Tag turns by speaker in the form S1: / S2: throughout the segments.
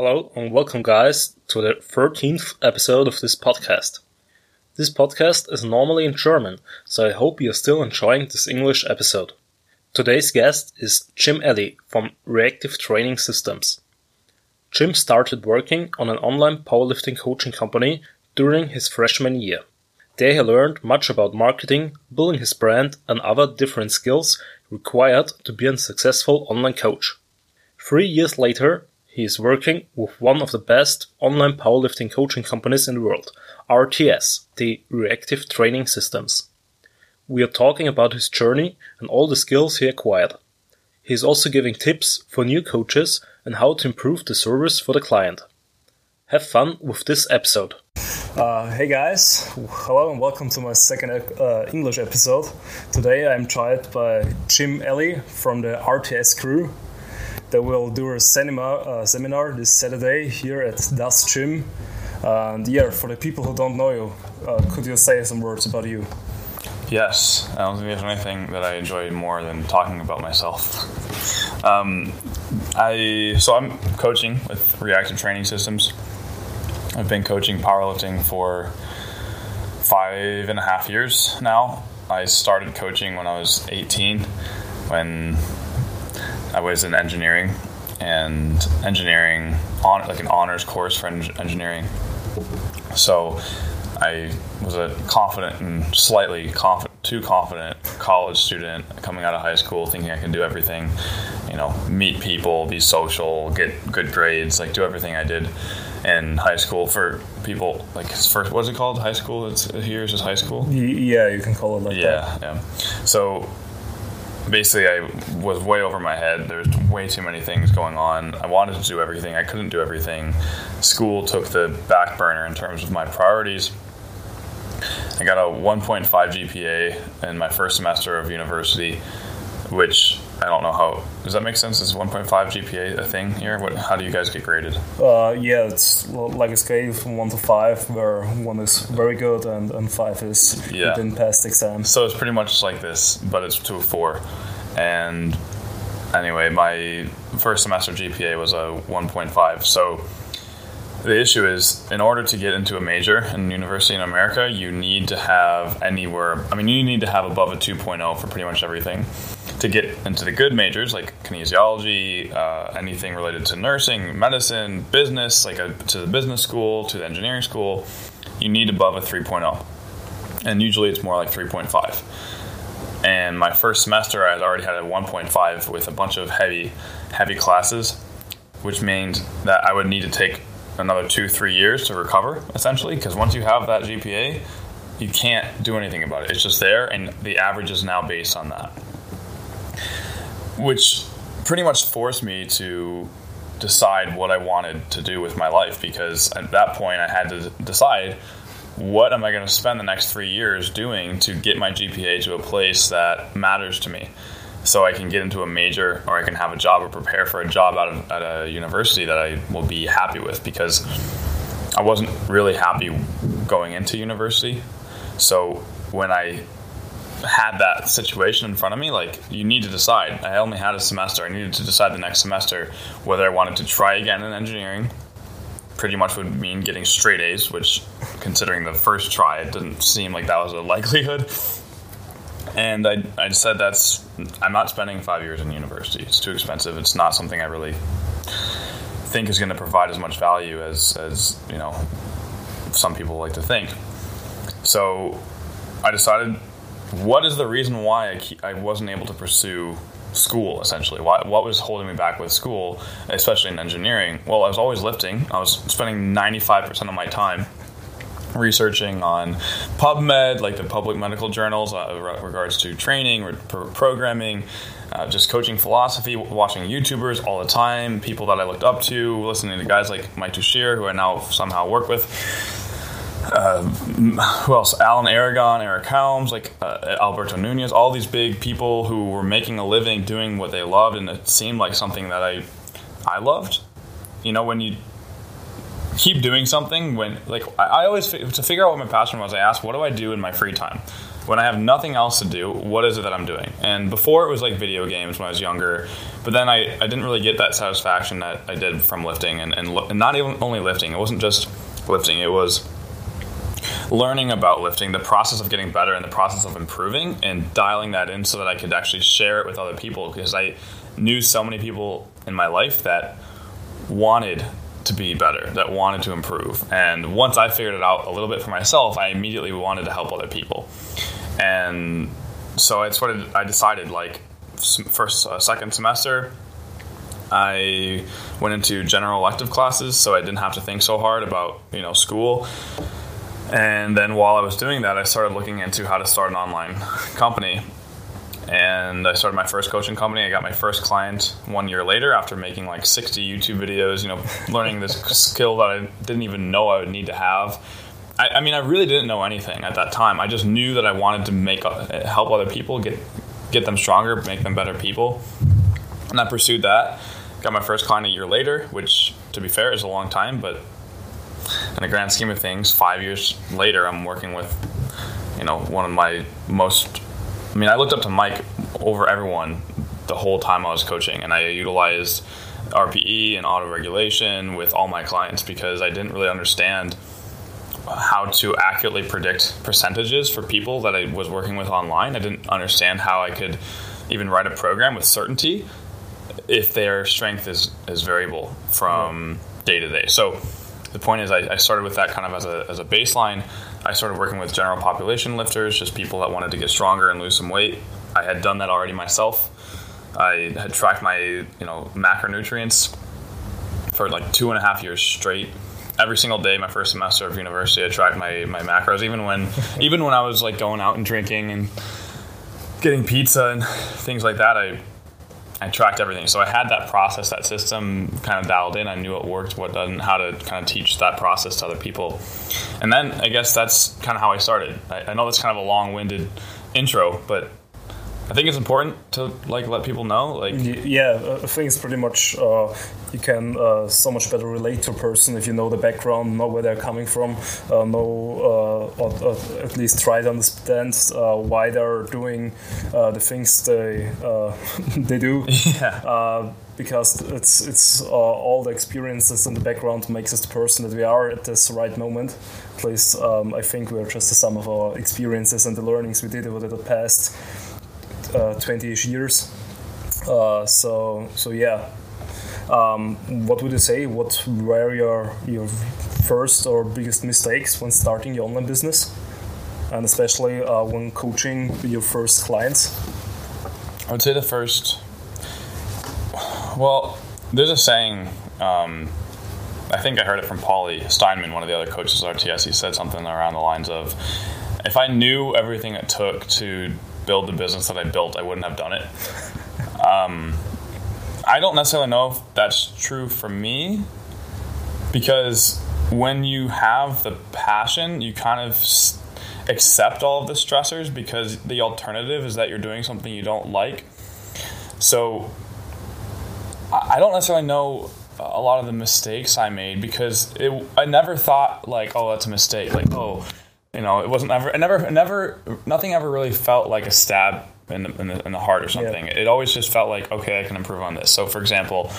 S1: Hello and welcome, guys, to the 13th episode of this podcast. This podcast is normally in German, so I hope you're still enjoying this English episode. Today's guest is Jim Ellie from Reactive Training Systems. Jim started working on an online powerlifting coaching company during his freshman year. There he learned much about marketing, building his brand, and other different skills required to be a successful online coach. Three years later, he is working with one of the best online powerlifting coaching companies in the world, RTS, the Reactive Training Systems. We are talking about his journey and all the skills he acquired. He is also giving tips for new coaches and how to improve the service for the client. Have fun with this episode.
S2: Uh, hey guys, hello and welcome to my second uh, English episode. Today I'm joined by Jim Ellie from the RTS crew that will do a seminar, uh, seminar this Saturday here at Das Gym. And yeah, for the people who don't know you, uh, could you say some words about you?
S3: Yes, I don't think there's anything that I enjoy more than talking about myself. um, I so I'm coaching with Reactive Training Systems. I've been coaching powerlifting for five and a half years now. I started coaching when I was 18, when I was in engineering and engineering on like an honors course for engineering. So I was a confident and slightly confident, too confident college student coming out of high school, thinking I can do everything. You know, meet people, be social, get good grades, like do everything I did in high school for people like first what's it called high school it's here is just high school
S2: yeah you can call it like
S3: yeah,
S2: that
S3: yeah so basically I was way over my head. There's way too many things going on. I wanted to do everything. I couldn't do everything. School took the back burner in terms of my priorities. I got a 1.5 GPA in my first semester of university, which I don't know how. Does that make sense? Is 1.5 GPA a thing here? What? How do you guys get graded?
S2: Uh, yeah, it's like a scale from one to five, where one is very good and, and five is yeah. didn't pass the exam.
S3: So it's pretty much like this, but it's to a four. And anyway, my first semester GPA was a 1.5. So the issue is, in order to get into a major in university in America, you need to have anywhere. I mean, you need to have above a 2.0 for pretty much everything to get into the good majors like kinesiology, uh, anything related to nursing, medicine, business, like a, to the business school, to the engineering school, you need above a 3.0. And usually it's more like 3.5. And my first semester, I had already had a 1.5 with a bunch of heavy, heavy classes, which means that I would need to take another two, three years to recover, essentially, because once you have that GPA, you can't do anything about it. It's just there, and the average is now based on that which pretty much forced me to decide what I wanted to do with my life because at that point I had to decide what am I going to spend the next three years doing to get my GPA to a place that matters to me so I can get into a major or I can have a job or prepare for a job of, at a university that I will be happy with because I wasn't really happy going into university. So when I had that situation in front of me, like you need to decide. I only had a semester. I needed to decide the next semester whether I wanted to try again in engineering. Pretty much would mean getting straight A's, which, considering the first try, it didn't seem like that was a likelihood. And I, I said that's I'm not spending five years in university. It's too expensive. It's not something I really think is going to provide as much value as as you know some people like to think. So I decided what is the reason why I, I wasn't able to pursue school essentially? Why, what was holding me back with school especially in engineering? Well i was always lifting. I was spending 95% of my time researching on pubmed like the public medical journals uh, regards to training programming uh, just coaching philosophy watching youtubers all the time people that i looked up to listening to guys like mike Tuchscherer, who i now somehow work with uh, who else? Alan Aragon, Eric Helms, like uh, Alberto Nunez, all these big people who were making a living doing what they loved, and it seemed like something that I, I loved. You know, when you keep doing something, when like I, I always to figure out what my passion was, I asked, what do I do in my free time? when I have nothing else to do, what is it that I'm doing? And before it was like video games when I was younger, but then I, I didn't really get that satisfaction that I did from lifting and, and, and not even only lifting. It wasn't just lifting, it was learning about lifting, the process of getting better and the process of improving and dialing that in so that I could actually share it with other people because I knew so many people in my life that wanted to be better, that wanted to improve. And once I figured it out a little bit for myself, I immediately wanted to help other people. And so I sort of I decided like first uh, second semester I went into general elective classes so I didn't have to think so hard about, you know, school. And then while I was doing that, I started looking into how to start an online company and I started my first coaching company. I got my first client one year later after making like 60 YouTube videos, you know, learning this skill that I didn't even know I would need to have. I, I, mean, I really didn't know anything at that time. I just knew that I wanted to make help other people get get them stronger, make them better people, and I pursued that. Got my first client a year later, which, to be fair, is a long time, but in the grand scheme of things, five years later, I'm working with, you know, one of my most I mean, I looked up to Mike over everyone the whole time I was coaching, and I utilized RPE and auto regulation with all my clients because I didn't really understand how to accurately predict percentages for people that I was working with online. I didn't understand how I could even write a program with certainty if their strength is, is variable from day to day. So the point is, I, I started with that kind of as a, as a baseline I started working with general population lifters, just people that wanted to get stronger and lose some weight. I had done that already myself. I had tracked my you know macronutrients for like two and a half years straight. Every single day, my first semester of university, I tracked my, my macros. Even when even when I was like going out and drinking and getting pizza and things like that, I I tracked everything. So I had that process, that system kind of dialed in. I knew what worked, what doesn't, how to kind of teach that process to other people. And then I guess that's kind of how I started. I, I know that's kind of a long winded intro, but I think it's important to like let people know. Like,
S2: yeah, I think it's pretty much uh, you can uh, so much better relate to a person if you know the background, know where they're coming from, uh, know uh, or, or, at least try to understand uh, why they're doing uh, the things they they do.
S3: Yeah.
S2: because it's it's all the experiences in the background makes us the person that we are at this right moment. At least um, I think we're just the sum of our experiences and the learnings we did over the past uh, 20ish years. Uh, so so yeah. Um, what would you say? What were your your first or biggest mistakes when starting your online business, and especially uh, when coaching your first clients?
S3: I would say the first. Well, there's a saying. Um, I think I heard it from Paulie Steinman, one of the other coaches at RTS. He said something around the lines of, "If I knew everything it took to build the business that I built, I wouldn't have done it. Um, I don't necessarily know if that's true for me because when you have the passion, you kind of accept all of the stressors because the alternative is that you're doing something you don't like. So I don't necessarily know a lot of the mistakes I made because it, I never thought like, oh, that's a mistake. Like, oh, you know, it wasn't ever, it never, it never, nothing ever really felt like a stab in the, in the, in the heart or something. Yeah. It always just felt like, okay, I can improve on this. So, for example,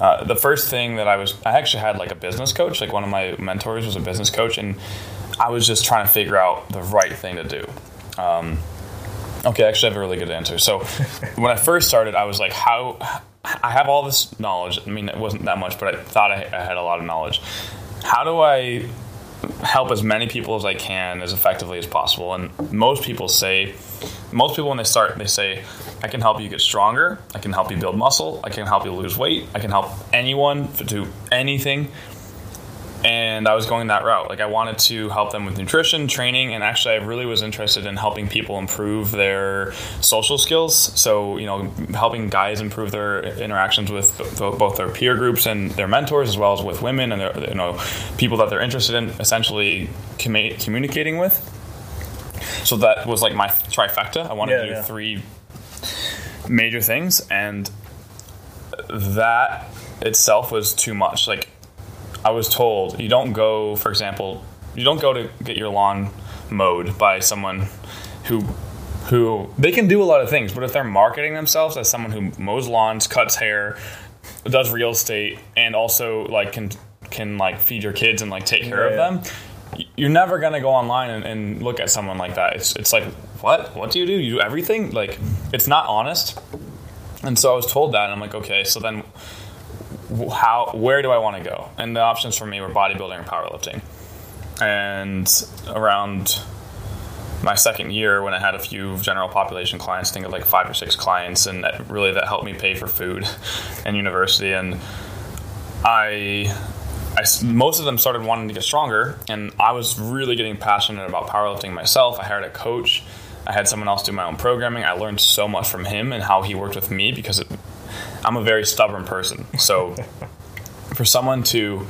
S3: uh, the first thing that I was, I actually had like a business coach. Like one of my mentors was a business coach, and I was just trying to figure out the right thing to do. Um, okay, actually, I have a really good answer. So, when I first started, I was like, how, I have all this knowledge. I mean, it wasn't that much, but I thought I, I had a lot of knowledge. How do I help as many people as I can as effectively as possible. And most people say, most people when they start, they say, I can help you get stronger. I can help you build muscle. I can help you lose weight. I can help anyone do anything and I was going that route. Like I wanted to help them with nutrition, training, and actually I really was interested in helping people improve their social skills. So you know, helping guys improve their interactions with both their peer groups and their mentors, as well as with women and their, you know people that they're interested in, essentially communicating with. So that was like my trifecta. I wanted yeah, to do yeah. three major things, and that itself was too much. Like I was told you don't go, for example, you don't go to get your lawn mowed by someone who who they can do a lot of things, but if they're marketing themselves as someone who mows lawns, cuts hair, does real estate, and also like can can like feed your kids and like take care
S2: Yeah,
S3: of them, you're never gonna go online and, and look at someone like that. It's it's like what what do you do? You do everything? Like it's not honest. And so I was told that, and I'm like, okay, so then how where do I want to go? And the options for me were bodybuilding and powerlifting. And around my second year, when I had a few general population clients, I think of like five or six clients, and that really that helped me pay for food and university. And I, most of them started wanting to get stronger, and I was really getting passionate about powerlifting myself. I hired a coach. I had someone else do my own programming. I learned so much from him and how he worked with me because it, I'm a very stubborn person. So for someone to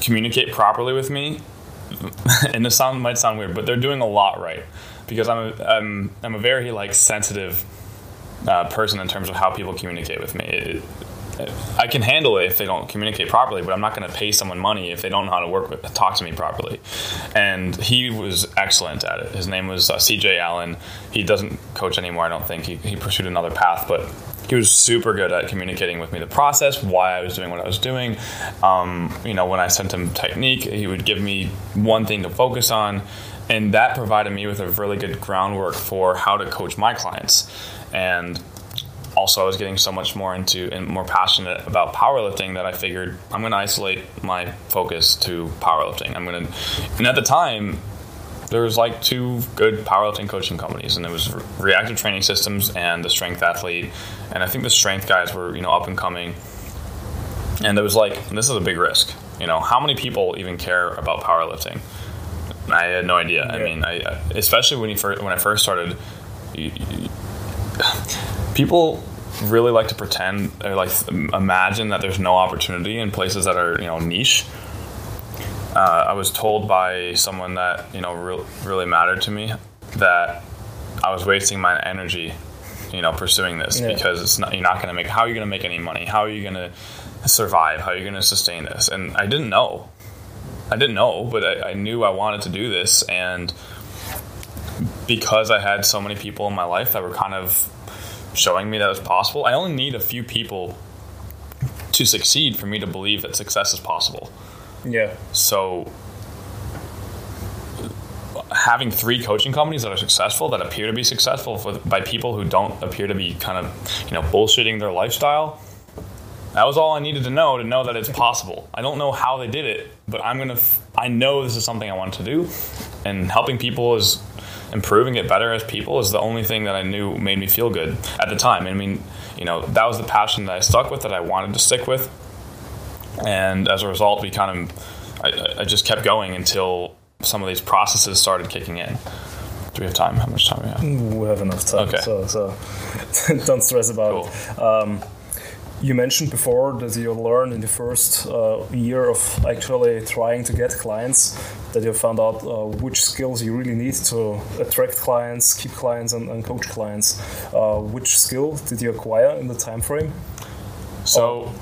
S3: communicate properly with me, and this sound might sound weird, but they're doing a lot right because I'm a, I'm, I'm a very like sensitive uh, person in terms of how people communicate with me. It, I can handle it if they don't communicate properly, but I'm not going to pay someone money if they don't know how to work with talk to me properly. And he was excellent at it. His name was uh, C.J. Allen. He doesn't coach anymore, I don't think. He, he pursued another path, but he was super good at communicating with me the process, why I was doing what I was doing. Um, you know, when I sent him technique, he would give me one thing to focus on, and that provided me with a really good groundwork for how to coach my clients. And also, I was getting so much more into and more passionate about powerlifting that I figured I'm going to isolate my focus to powerlifting. I'm going to, and at the time, there was like two good powerlifting coaching companies, and it was Reactive Training Systems and the Strength Athlete, and I think the Strength guys were you know up and coming, and it was like this is a big risk. You know, how many people even care about powerlifting? I had no idea. I mean, I, especially when you first when I first started, you, you, people really like to pretend or like imagine that there's no opportunity in places that are you know niche. Uh, I was told by someone that you know re- really mattered to me that I was wasting my energy, you know, pursuing this
S2: Yeah.
S3: because it's not you're not going to make. How are you going to make any money? How are you going to survive? How are you going to sustain this? And I didn't know. I didn't know, but I, I knew I wanted to do this, and because I had so many people in my life that were kind of showing me that it was possible. I only need a few people to succeed for me to believe that success is possible.
S2: Yeah.
S3: So having three coaching companies that are successful that appear to be successful for, by people who don't appear to be kind of you know bullshitting their lifestyle that was all i needed to know to know that it's possible. I don't know how they did it but i'm gonna f- i know this is something i want to do and helping people is improving it better as people is the only thing that i knew made me feel good at the time. I mean you know that was the passion that i stuck with that i wanted to stick with and as a result we kind of I, I just kept going until some of these processes started kicking in do we have time how much time do we have
S2: We have enough time,
S3: Okay.
S2: so, so don't stress about
S3: Cool.
S2: it. Um, you mentioned before that you learned in the first uh, year of actually trying to get clients that you found out uh, which skills you really need to attract clients, keep clients, and, and coach clients. Uh, which skill did you acquire in the time frame?
S3: So,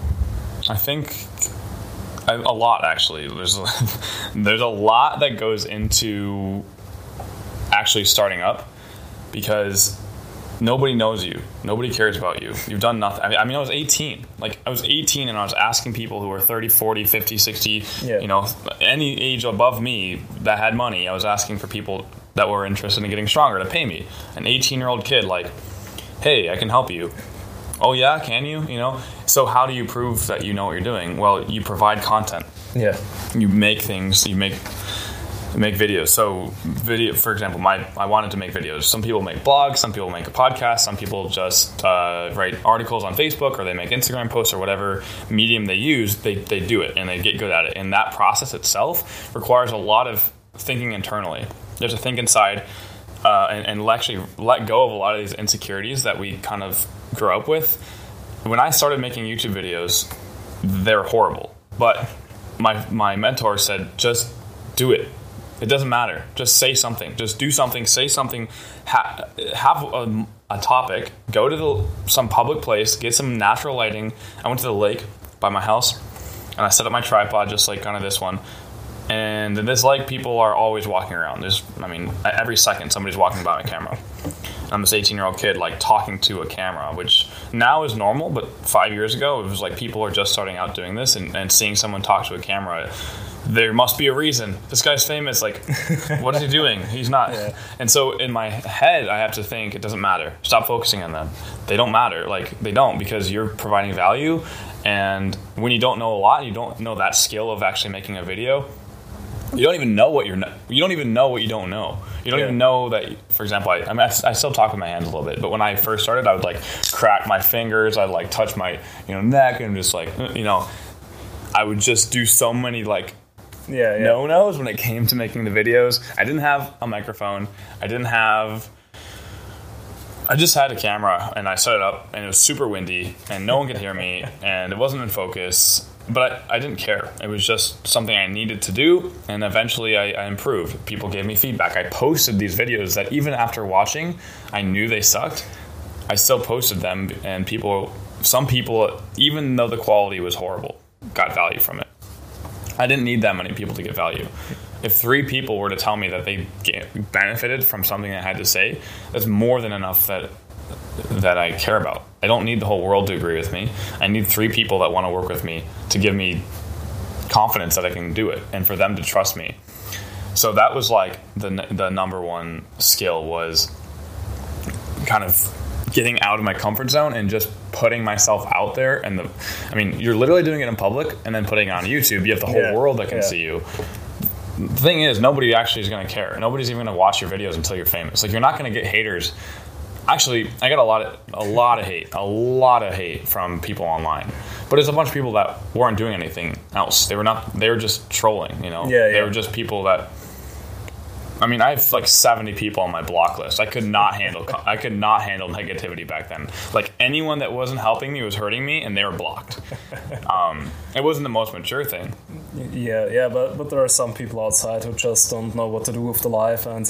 S3: I think a, a lot actually. There's a, there's a lot that goes into actually starting up because nobody knows you. Nobody cares about you. You've done nothing. I mean, I mean, I was 18. Like I was 18 and I was asking people who were 30, 40, 50, 60,
S2: Yeah.
S3: you know, any age above me that had money. I was asking for people that were interested in getting stronger to pay me. An 18-year-old kid like, "Hey, I can help you." Oh yeah, can you? You know. So how do you prove that you know what you're doing? Well, you provide content.
S2: Yeah.
S3: You make things. You make make videos. So video, for example, my I wanted to make videos. Some people make blogs. Some people make a podcast. Some people just uh, write articles on Facebook or they make Instagram posts or whatever medium they use. They they do it and they get good at it. And that process itself requires a lot of thinking internally. there's a think inside uh, and, and actually let go of a lot of these insecurities that we kind of grow up with. When I started making YouTube videos, they're horrible. But my my mentor said, just do it. It doesn't matter. Just say something. Just do something. Say something. Ha- have a, a topic. Go to the, some public place. Get some natural lighting. I went to the lake by my house, and I set up my tripod just like kind of this one. And this lake, people are always walking around. There's, I mean, every second somebody's walking by my camera. I'm this 18 year old kid like talking to a camera, which now is normal, but five years ago it was like people are just starting out doing this and, and seeing someone talk to a camera. There must be a reason. This guy's famous. Like, what is he doing? He's not.
S2: Yeah.
S3: And so in my head, I have to think it doesn't matter. Stop focusing on them. They don't matter. Like they don't because you're providing value. And when you don't know a lot, you don't know that skill of actually making a video. You don't even know what you're. You don't even know what you don't know. You don't
S2: Yeah.
S3: even know that. For example, I, I mean, I, I still talk with my hands a little bit, but when I first started, I would like crack my fingers. I'd like touch my you know neck and just like uh, you know, I would just do so many like
S2: Yeah, yeah.
S3: no nos when it came to making the videos. I didn't have a microphone. I didn't have. I just had a camera and I set it up and it was super windy and no one could hear me and it wasn't in focus. But I, I didn't care. It was just something I needed to do and eventually I, I improved. People gave me feedback. I posted these videos that even after watching, I knew they sucked. I still posted them and people, some people, even though the quality was horrible, got value from it. I didn't need that many people to get value. If three people were to tell me that they benefited from something I had to say, that's more than enough that that I care about. I don't need the whole world to agree with me. I need three people that want to work with me to give me confidence that I can do it and for them to trust me. So that was like the the number one skill was kind of getting out of my comfort zone and just putting myself out there and the I mean you're literally doing it in public and then putting it on YouTube you have the whole
S2: Yeah,
S3: world that can
S2: yeah.
S3: see you the thing is nobody actually is going to care nobody's even going to watch your videos until you're famous like you're not going to get haters actually I got a lot of a lot of hate a lot of hate from people online. But it's a bunch of people that weren't doing anything else. They were not they were just trolling you know?
S2: Yeah,
S3: they were just people that I mean, I have like 70 people on my block list. I could not handle I could not handle negativity back then. Like anyone that wasn't helping me was hurting me, and they were blocked. Um, it wasn't the most mature thing.
S2: Yeah, yeah, but, but there are some people outside who just don't know what to do with the life, and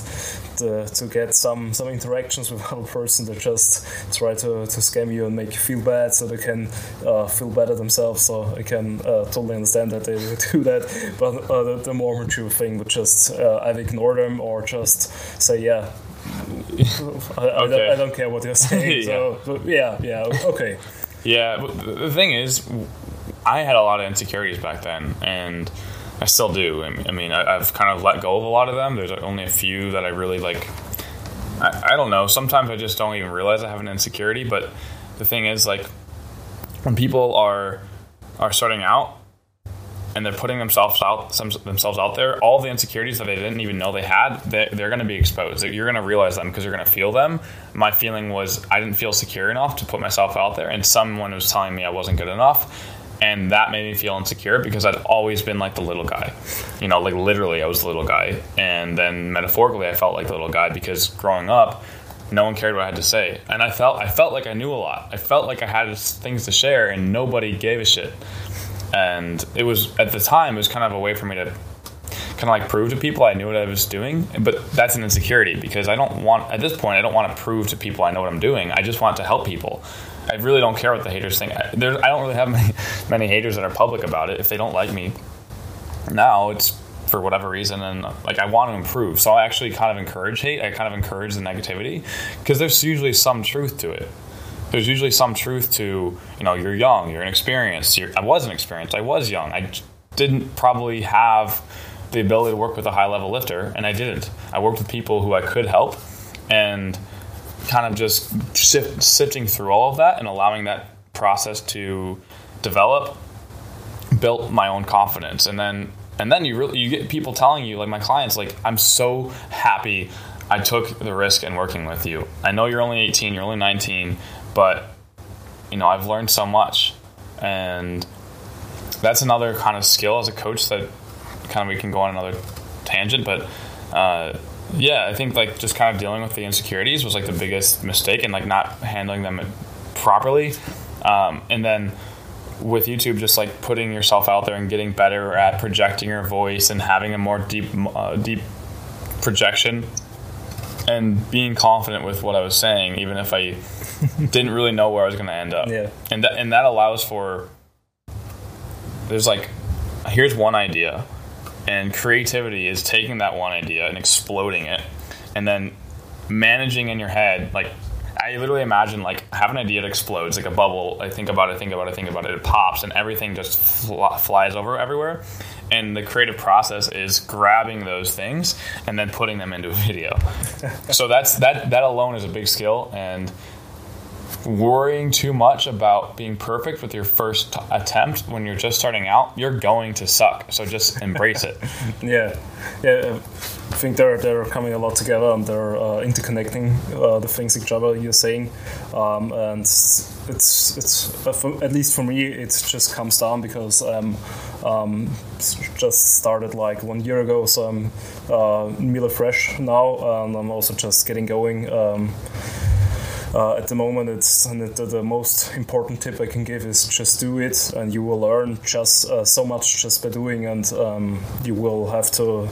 S2: the, to get some some interactions with another person, they just try to, to scam you and make you feel bad, so they can uh, feel better themselves. So I can uh, totally understand that they would do that. But uh, the, the more mature thing would just uh, either ignore or just say, yeah. I, I, don't,
S3: Okay.
S2: I don't care what you're saying.
S3: Yeah.
S2: So but yeah, yeah, okay.
S3: Yeah, but the the thing is, I had a lot of insecurities back then, and I still do. I mean- I, have kind of let go of a lot of them. There's only a few that I really like. I, I don't know. Sometimes I just don't even realize I have an insecurity. But the thing is, like, when people are are starting out and they're putting themselves out some, themselves out there, all the insecurities that they didn't even know they had, they, they're going to be exposed. You're going to realize them because you're going to feel them. My feeling was I didn't feel secure enough to put myself out there, and someone was telling me I wasn't good enough. And that made me feel insecure because I'd always been like the little guy. You know, like literally, I was the little guy. And then metaphorically, I felt like the little guy because growing up, no one cared what I had to say. And I felt I felt like I knew a lot. I felt like I had things to share and nobody gave a shit and it was at the time it was kind of a way for me to kind of like prove to people I knew what I was doing. But that's an insecurity because I don't want at this point I don't want to prove to people I know what I'm doing. I just want to help people. I really don't care what the haters think. I, there's, I don't really have many, many haters that are public about it. If they don't like me now, it's for whatever reason, and like I want to improve. So I actually kind of encourage hate. I kind of encourage the negativity because there's usually some truth to it there's usually some truth to you know you're young you're inexperienced you're, i wasn't experienced i was young. I didn't probably have the ability to work with a high level lifter and i didn't. I worked with people who i could help and kind of just sift, sifting through all of that and allowing that process to develop built my own confidence. And then and then you really you get people telling you like my clients like i'm so happy i took the risk in working with you. I know you're only 18 you're only 19 but you know i've learned so much. And that's another kind of skill as a coach that kind of we can go on another tangent but uh, yeah i think like just kind of dealing with the insecurities was like the biggest mistake and like not handling them properly. Um, and then with YouTube, just like putting yourself out there and getting better at projecting your voice and having a more deep, uh, deep projection, and being confident with what I was saying, even if I didn't really know where I was going to end up.
S2: Yeah.
S3: And that and that allows for. There's like, here's one idea, And creativity is taking that one idea and exploding it, and then managing in your head like I literally imagine like have an idea that explodes like a bubble. I think about it, think about it, think about it. It pops and everything just fl- flies over everywhere. And the creative process is grabbing those things and then putting them into a video. so that's that that alone is a big skill and worrying too much about being perfect with your first t- attempt when you're just starting out, you're going to suck. So just embrace it.
S2: yeah, yeah. I think they're they're coming a lot together and they're uh, interconnecting uh, the things each other. You're saying, um, and it's it's uh, for, at least for me, it just comes down because I'm um, just started like one year ago, so I'm uh, Miller fresh now, and I'm also just getting going. Um, uh, at the moment, it's the, the, most important tip I can give is just do it, and you will learn just uh, so much just by doing, and um, you will have to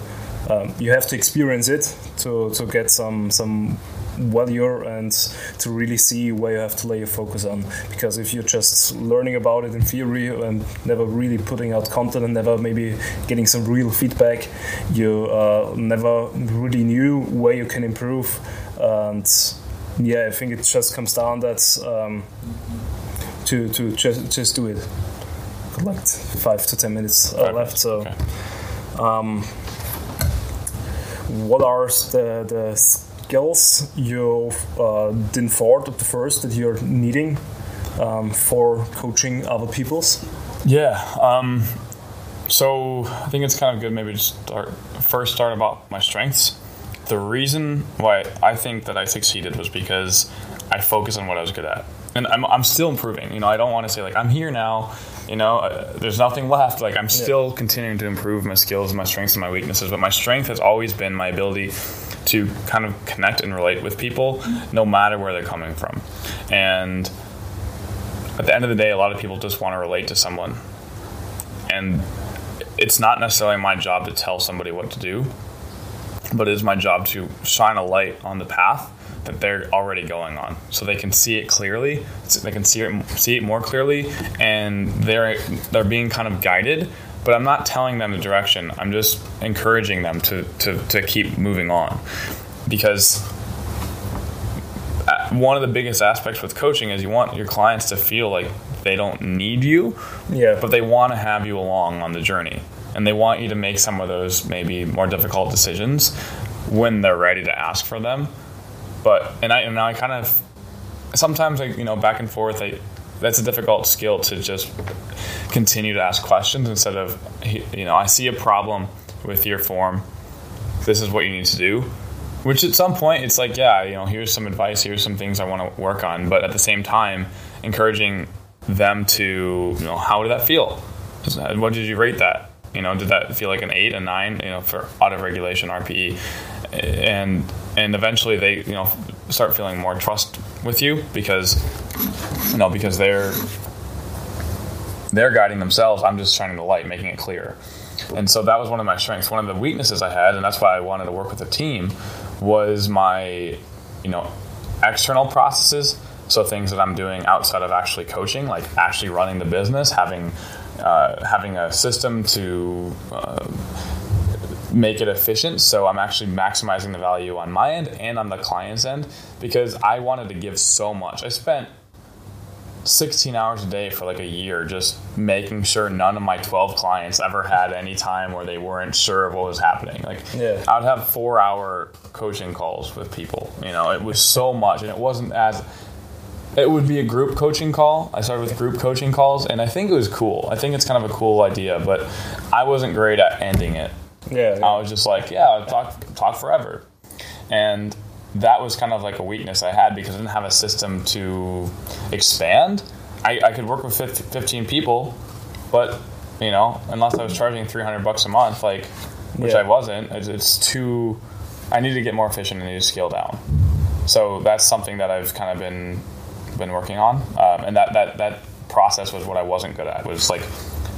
S2: um, you have to experience it to, to get some some value and to really see where you have to lay your focus on. Because if you're just learning about it in theory and never really putting out content and never maybe getting some real feedback, you uh, never really knew where you can improve and yeah, I think it just comes down that um, to to just just do it. Got like five to ten minutes uh, left, so. Okay. Um, what are the, the skills you uh, didn't thought at the first that you're needing um, for coaching other people's?
S3: Yeah. Um, so I think it's kind of good maybe to start first start about my strengths the reason why I think that I succeeded was because I focused on what I was good at. And I'm, I'm still improving. You know, I don't want to say, like, I'm here now, you know, uh, there's nothing left. Like, I'm still yeah. continuing to improve my skills, my strengths, and my weaknesses. But my strength has always been my ability to kind of connect and relate with people no matter where they're coming from. And at the end of the day, a lot of people just want to relate to someone. And it's not necessarily my job to tell somebody what to do but it is my job to shine a light on the path that they're already going on, so they can see it clearly. they can see it see it more clearly, and they're they're being kind of guided. But I'm not telling them the direction. I'm just encouraging them to to, to keep moving on, because uh, one of the biggest aspects with coaching is you want your clients to feel like they don't need you,
S2: yeah,
S3: but they want to have you along on the journey and they want you to make some of those maybe more difficult decisions when they're ready to ask for them. But and I and I kind of sometimes I you know back and forth I that's a difficult skill to just continue to ask questions instead of you know I see a problem with your form. This is what you need to do. Which at some point it's like yeah you know here's some advice here's some things I want to work on but at the same time encouraging them to you know how did that feel what did you rate that you know, did that feel like an eight, a nine? You know, for auto regulation RPE, and and eventually they you know start feeling more trust with you because you know because they're they're guiding themselves. I'm just shining the light, making it clear. And so that was one of my strengths. One of the weaknesses I had, and that's why I wanted to work with a team, was my you know external processes. So things that I'm doing outside of actually coaching, like actually running the business, having uh, having a system to uh, make it efficient. So I'm actually maximizing the value on my end and on the client's end because I wanted to give so much. I spent 16 hours a day for like a year just making sure none of my 12 clients ever had any time where they weren't sure of what was happening like
S2: yeah.
S3: i would have four hour coaching calls with people you know it was so much and it wasn't as it would be a group coaching call. I started with group coaching calls, and I think it was cool. I think it's kind of a cool idea, but I wasn't great at ending it.
S2: Yeah, yeah.
S3: I was just like, yeah, I'll talk talk forever, and that was kind of like a weakness I had because I didn't have a system to expand. I, I could work with 15 people, but you know, unless I was charging 300 bucks a month, like which
S2: yeah.
S3: I wasn't, it's, it's too. I need to get more efficient and I need to scale down. So that's something that I've kind of been been working on, um, and that that that process was what I wasn't good at. Was like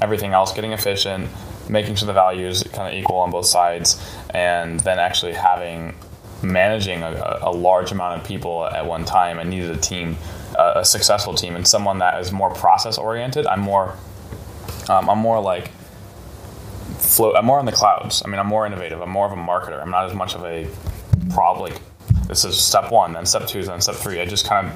S3: everything else getting efficient, making sure the value is kind of equal on both sides, and then actually having managing a, a large amount of people at one time. I needed a team, uh, a successful team, and someone that is more process oriented. I'm more, um, I'm more like float. I'm more on the clouds. I mean, I'm more innovative. I'm more of a marketer. I'm not as much of a problem. Like this is step one, then step two, then step three. I just kind of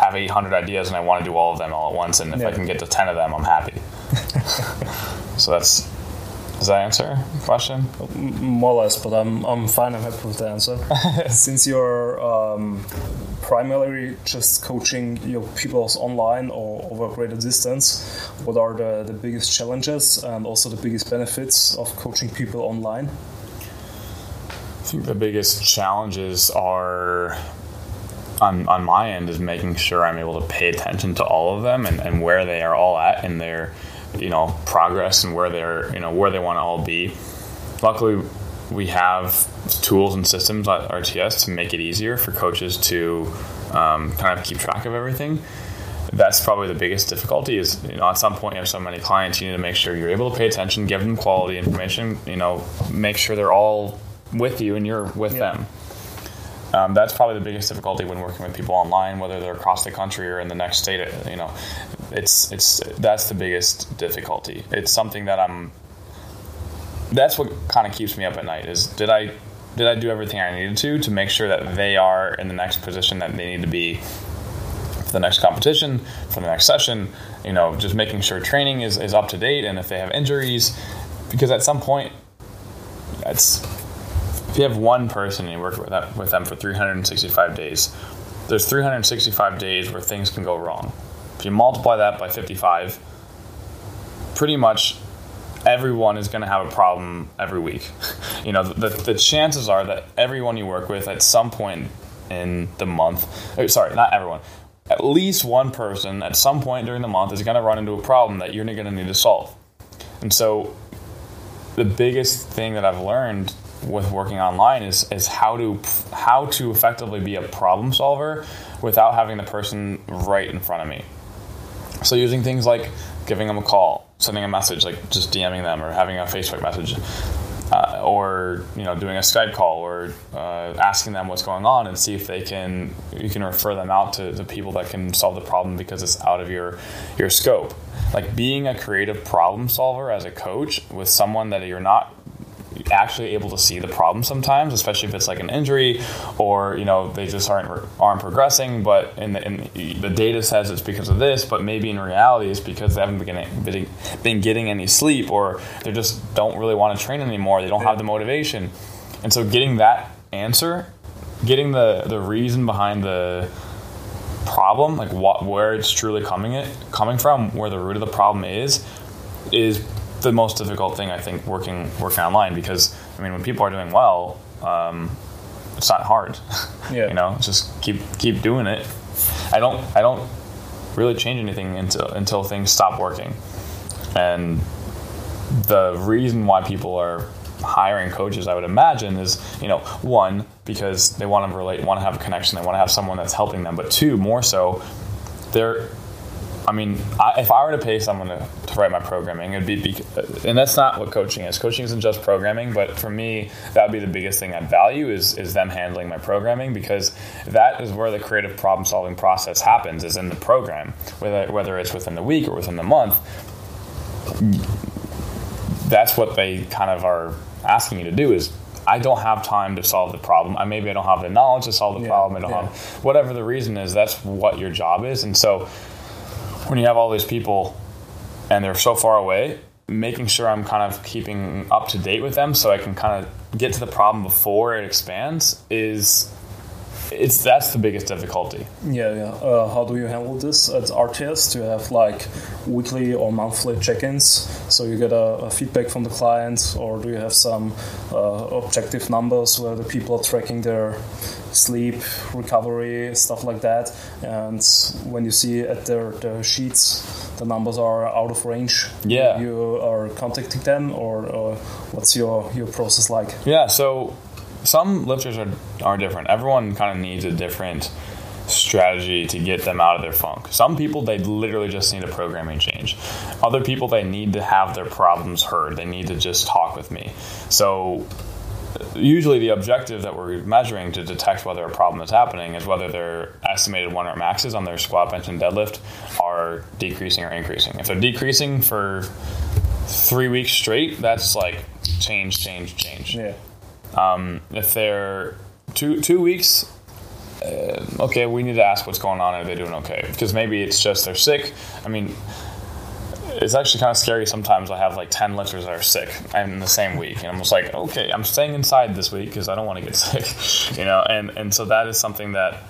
S3: have 800 ideas and I want to do all of them all at once. And if
S2: Yeah.
S3: I can get to 10 of them, I'm happy. so that's. Does that answer the question?
S2: More or less, but I'm, I'm fine. I'm happy with the answer. Since you're um, primarily just coaching your pupils online or over a greater distance, what are the, the biggest challenges and also the biggest benefits of coaching people online?
S3: I think the biggest challenges are on, on my end is making sure I'm able to pay attention to all of them and, and where they are all at in their you know progress and where they're you know where they want to all be. Luckily, we have tools and systems at RTS to make it easier for coaches to um, kind of keep track of everything. That's probably the biggest difficulty. Is you know at some point you have so many clients, you need to make sure you're able to pay attention, give them quality information. You know, make sure they're all with you and you're with
S2: Yeah.
S3: them. Um, that's probably the biggest difficulty when working with people online, whether they're across the country or in the next state. You know, it's it's that's the biggest difficulty. It's something that I'm. That's what kind of keeps me up at night. Is did I did I do everything I needed to to make sure that they are in the next position that they need to be for the next competition, for the next session. You know, just making sure training is, is up to date, and if they have injuries, because at some point, that's if you have one person and you work with, that, with them for 365 days, there's 365 days where things can go wrong. If you multiply that by 55, pretty much everyone is going to have a problem every week. You know, the, the chances are that everyone you work with at some point in the month, or, sorry, not everyone, at least one person at some point during the month is going to run into a problem that you're going to need to solve. And so the biggest thing that I've learned with working online is is how to how to effectively be a problem solver without having the person right in front of me. So using things like giving them a call, sending a message, like just DMing them, or having a Facebook message, uh, or you know doing a Skype call, or uh, asking them what's going on, and see if they can you can refer them out to the people that can solve the problem because it's out of your your scope. Like being a creative problem solver as a coach with someone that you're not actually able to see the problem sometimes, especially if it's like an injury or you know they just aren't aren't progressing. But in the, in the data says it's because of this, but maybe in reality it's because they haven't been getting, been, getting any sleep or they just don't really want to train anymore. They don't have the motivation, and so getting that answer, getting the the reason behind the problem, like what where it's truly coming it coming from, where the root of the problem is, is the most difficult thing I think working working online because I mean when people are doing well, um, it's not hard.
S2: Yeah.
S3: you know, just keep keep doing it. I don't I don't really change anything until until things stop working, and the reason why people are hiring coaches, I would imagine, is you know one because they want to relate, want to have a connection, they want to have someone that's helping them, but two more so, they're I mean, I, if I were to pay someone to, to write my programming, it'd be, bec and that's not what coaching is. Coaching isn't just programming, but for me, that would be the biggest thing I'd value is is them handling my programming because that is where the creative problem solving process happens is in the program, whether whether it's within the week or within the month. That's what they kind of are asking you to do is I don't have time to solve the problem. I maybe I don't have the knowledge to solve the
S2: Yeah,
S3: problem. I don't
S2: yeah.
S3: have whatever the reason is. That's what your job is, and so when you have all these people and they're so far away, making sure I'm kind of keeping up to date with them so I can kind of get to the problem before it expands is it's that's the biggest difficulty.
S2: Yeah, yeah. Uh, how do you handle this at RTS? Do you have like weekly or monthly check-ins, so you get a, a feedback from the client, or do you have some uh, objective numbers where the people are tracking their sleep, recovery, stuff like that? And when you see at their, their sheets the numbers are out of range,
S3: Yeah.
S2: you are contacting them, or, or what's your your process like?
S3: Yeah, so some lifters are are different. Everyone kind of needs a different strategy to get them out of their funk. Some people they literally just need a programming change. Other people they need to have their problems heard. They need to just talk with me. So usually the objective that we're measuring to detect whether a problem is happening is whether their estimated one rep maxes on their squat bench and deadlift are decreasing or increasing if they're decreasing for three weeks straight, that's like change, change, change.
S2: Yeah.
S3: Um, if they're two two weeks, uh, okay, we need to ask what's going on. Are they doing okay? Because maybe it's just they're sick. I mean, it's actually kind of scary sometimes. I have like 10 lifters that are sick in the same week. And I'm just like, okay, I'm staying inside this week because I don't want to get sick, you know? And, and so that is something that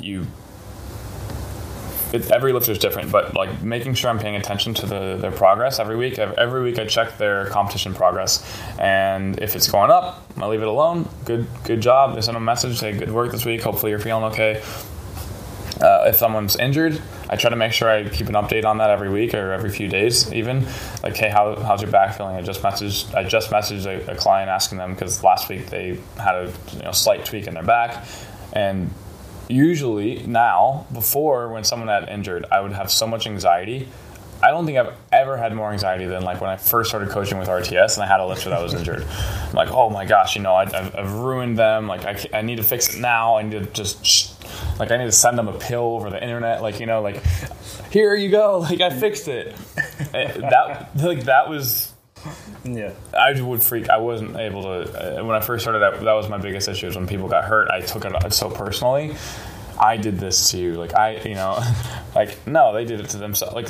S3: you, it, every lifter is different, but like making sure I'm paying attention to the, their progress every week. Every week I check their competition progress. And if it's going up, I leave it alone. Good, good job. They send a message, say good work this week. Hopefully you're feeling okay. Uh, if someone's injured, I try to make sure I keep an update on that every week or every few days, even. Like, hey, how, how's your back feeling? I just messaged I just messaged a, a client asking them because last week they had a you know, slight tweak in their back, and usually now before when someone had injured, I would have so much anxiety. I don't think I've ever had more anxiety than like when I first started coaching with RTS and I had a lifter that was injured. I'm like, oh my gosh, you know, I, have I've ruined them. Like, I, I need to fix it now. I need to just like I need to send them a pill over the internet. Like you know, like here you go. Like I fixed it. Eh, that like that was.
S2: Yeah,
S3: I would freak. I wasn't able to uh, when I first started. That that was my biggest issue. Is when people got hurt, I took it so personally. I did this to you. Like I, you know, like no, they did it to themselves. Like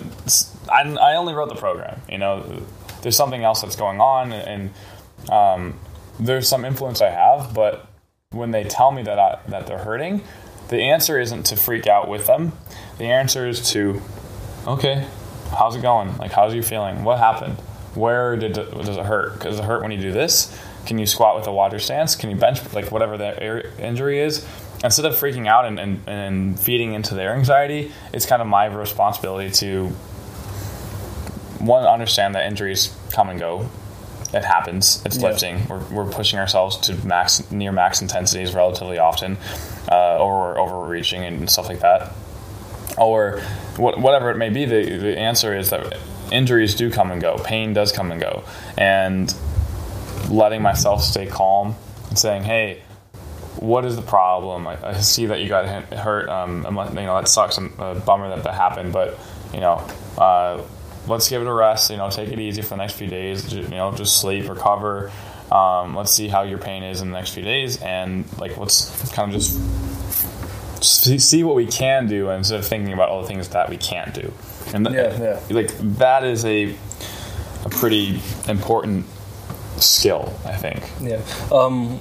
S3: I, I only wrote the program. You know, there's something else that's going on, and um, there's some influence I have. But when they tell me that I, that they're hurting, the answer isn't to freak out with them. The answer is to, okay, how's it going? Like, how's you feeling? What happened? Where did it, does it hurt? Does it hurt when you do this? Can you squat with a water stance? Can you bench like whatever the injury is? Instead of freaking out and, and, and feeding into their anxiety, it's kind of my responsibility to one understand that injuries come and go. It happens. It's yeah. lifting. We're, we're pushing ourselves to max near max intensities relatively often uh, or overreaching and stuff like that, or whatever it may be. The, the answer is that injuries do come and go, pain does come and go, and letting myself stay calm and saying, "Hey, what is the problem? I, I see that you got hurt. Um, you know that sucks. I'm a bummer that that happened, but you know." Uh, let's give it a rest. You know, take it easy for the next few days. You know, just sleep, recover, um, let's see how your pain is in the next few days, and like let's kind of just see, see what we can do instead of thinking about all the things that we can't do. And th- yeah, yeah. like that is a a pretty important skill, I think.
S2: Yeah. Um,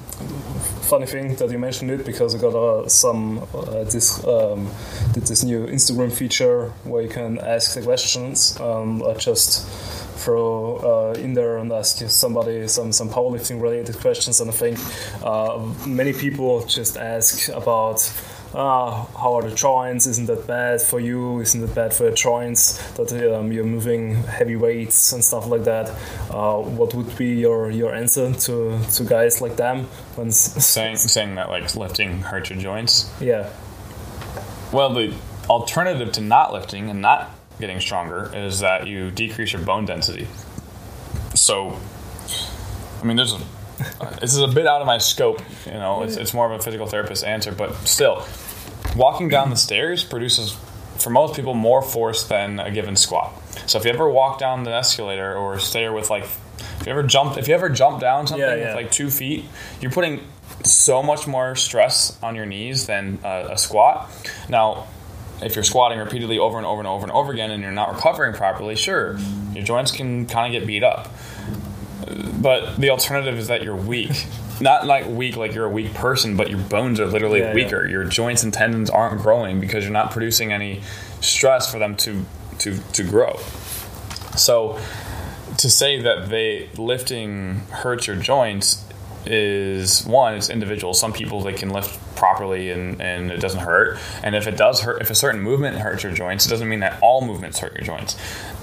S2: funny thing that you mentioned it because I got uh, some uh, this um, did this new Instagram feature where you can ask the questions. Um, I just throw uh, in there and ask somebody some some powerlifting related questions. And I think uh, many people just ask about. Uh, how are the joints? Isn't that bad for you? Isn't it bad for your joints that um, you're moving heavy weights and stuff like that? Uh, what would be your, your answer to, to guys like them
S3: when saying saying that like lifting hurts your joints?
S2: Yeah.
S3: Well, the alternative to not lifting and not getting stronger is that you decrease your bone density. So, I mean, there's a this is a bit out of my scope. You know, it's, it's more of a physical therapist answer, but still, walking down the stairs produces for most people more force than a given squat. So if you ever walk down the escalator or stair with like, if you ever jump, if you ever jump down something yeah, yeah. with like two feet, you're putting so much more stress on your knees than a, a squat. Now, if you're squatting repeatedly over and over and over and over again and you're not recovering properly, sure, your joints can kind of get beat up. But the alternative is that you're weak. Not like weak, like you're a weak person, but your bones are literally yeah, weaker. Yeah. Your joints and tendons aren't growing because you're not producing any stress for them to to to grow. So to say that they lifting hurts your joints is one, it's individual. Some people they can lift properly and, and it doesn't hurt. And if it does hurt, if a certain movement hurts your joints, it doesn't mean that all movements hurt your joints.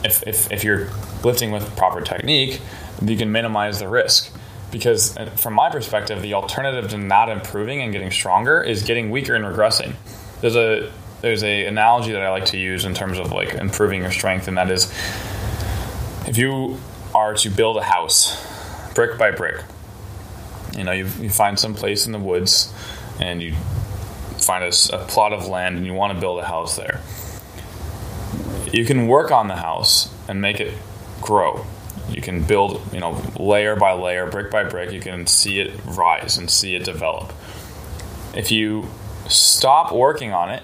S3: If, if, if you're lifting with proper technique, you can minimize the risk. Because uh, from my perspective, the alternative to not improving and getting stronger is getting weaker and regressing. There's a there's a analogy that I like to use in terms of like improving your strength, and that is if you are to build a house brick by brick, you know, you, you find some place in the woods and you find a, a plot of land and you want to build a house there. You can work on the house and make it grow. You can build, you know, layer by layer, brick by brick. You can see it rise and see it develop. If you stop working on it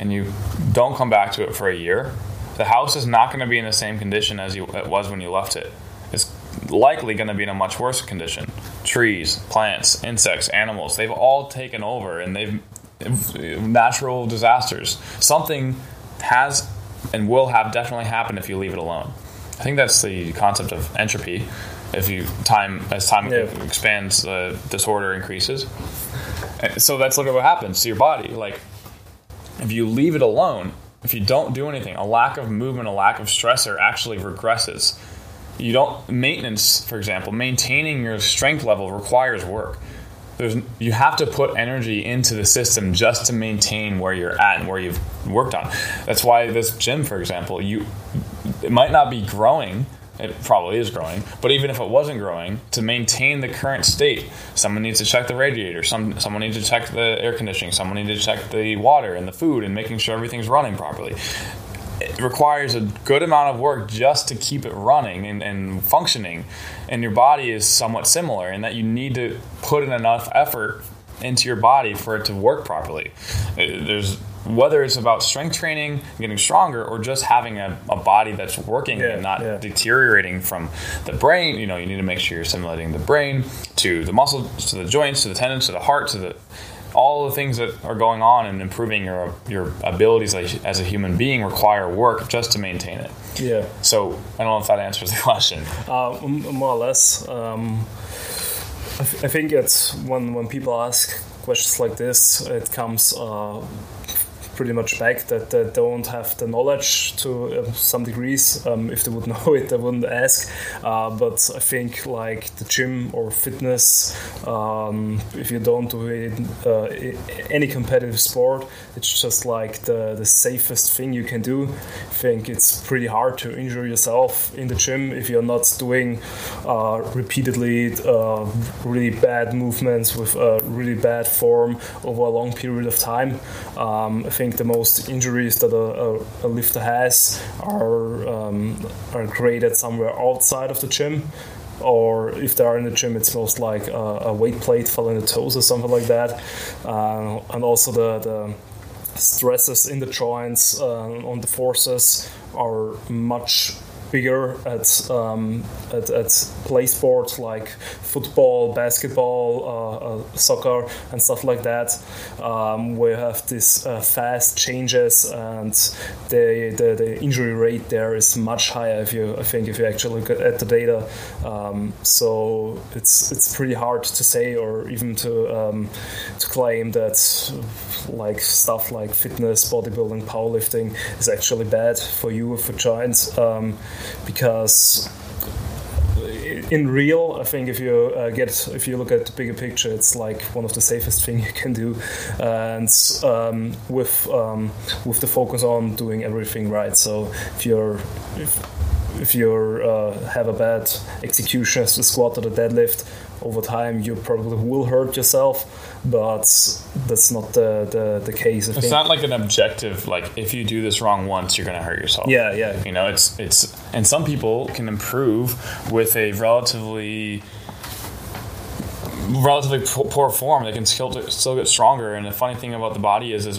S3: and you don't come back to it for a year, the house is not going to be in the same condition as you, it was when you left it. It's likely going to be in a much worse condition. Trees, plants, insects, animals, they've all taken over and they've natural disasters. Something has and will have definitely happened if you leave it alone. I think that's the concept of entropy. If you time as time
S2: Yeah.
S3: expands, the disorder increases. And So that's literally what happens to your body. Like if you leave it alone, if you don't do anything, a lack of movement, a lack of stressor actually regresses. You don't maintenance, for example, maintaining your strength level requires work. There's you have to put energy into the system just to maintain where you're at and where you've worked on. That's why this gym, for example, you it might not be growing. It probably is growing, but even if it wasn't growing, to maintain the current state, someone needs to check the radiator. Some someone needs to check the air conditioning. Someone needs to check the water and the food and making sure everything's running properly. It requires a good amount of work just to keep it running and, and functioning. And your body is somewhat similar in that you need to put in enough effort into your body for it to work properly. Uh, There's whether it's about strength training, getting stronger, or just having a, a body that's working
S2: Yeah,
S3: and not
S2: yeah.
S3: deteriorating from the brain. You know, you need to make sure you're stimulating the brain to the muscles, to the joints, to the tendons, to the heart, to the all the things that are going on and improving your your abilities as, a human being require work just to maintain it.
S2: Yeah.
S3: So I don't know if that answers the question.
S2: Uh, more or less. Um, I, th- I think it's when when people ask questions like this, it comes uh, pretty much back that they don't have the knowledge to uh, some degrees. Um, if they would know it, they wouldn't ask. Uh, but I think like the gym or fitness, um, if you don't do it, uh, any competitive sport, it's just like the, the safest thing you can do. I think it's pretty hard to injure yourself in the gym if you're not doing uh, repeatedly uh, really bad movements with a really bad form over a long period of time. Um, I think the most injuries that a, a, a lifter has are um, are created somewhere outside of the gym. Or if they are in the gym, it's most like a, a weight plate fell in the toes or something like that. Uh, and also the, the stresses in the joints uh, on the forces are much bigger at, um, at, at play sports like football, basketball, uh, uh, soccer, and stuff like that, um, you have these uh, fast changes and the, the, the injury rate there is much higher if you I think if you actually look at, the data. Um, so it's it's pretty hard to say or even to um, to claim that like stuff like fitness, bodybuilding, powerlifting is actually bad for you or for giants. um, because in real, I think if you uh, get if you look at the bigger picture, it's like one of the safest thing you can do, and um, with um, with the focus on doing everything right. So if you're if, if you uh, have a bad execution squat or the deadlift, over time you probably will hurt yourself, but that's not the the, the case. I
S3: It's
S2: think.
S3: not like an objective. Like if you do this wrong once, you're going to hurt yourself.
S2: yeah, yeah,
S3: You know, it's it's and some people can improve with a relatively relatively poor form. They can still still get stronger. And the funny thing about the body is, is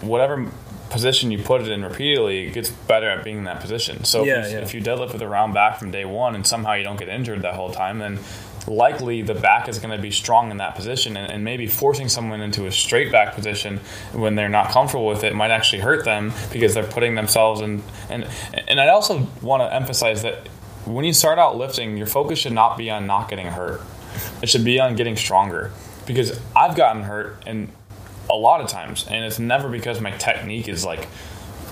S3: whatever position you put it in repeatedly, it gets better at being in that position. So
S2: Yeah,
S3: if, you,
S2: yeah.
S3: if you deadlift with a round back from day one and somehow you don't get injured that whole time, then likely the back is going to be strong in that position and, and maybe forcing someone into a straight back position when they're not comfortable with it might actually hurt them because they're putting themselves in and and I also want to emphasize that when you start out lifting your focus should not be on not getting hurt it should be on getting stronger because I've gotten hurt and a lot of times and it's never because my technique is like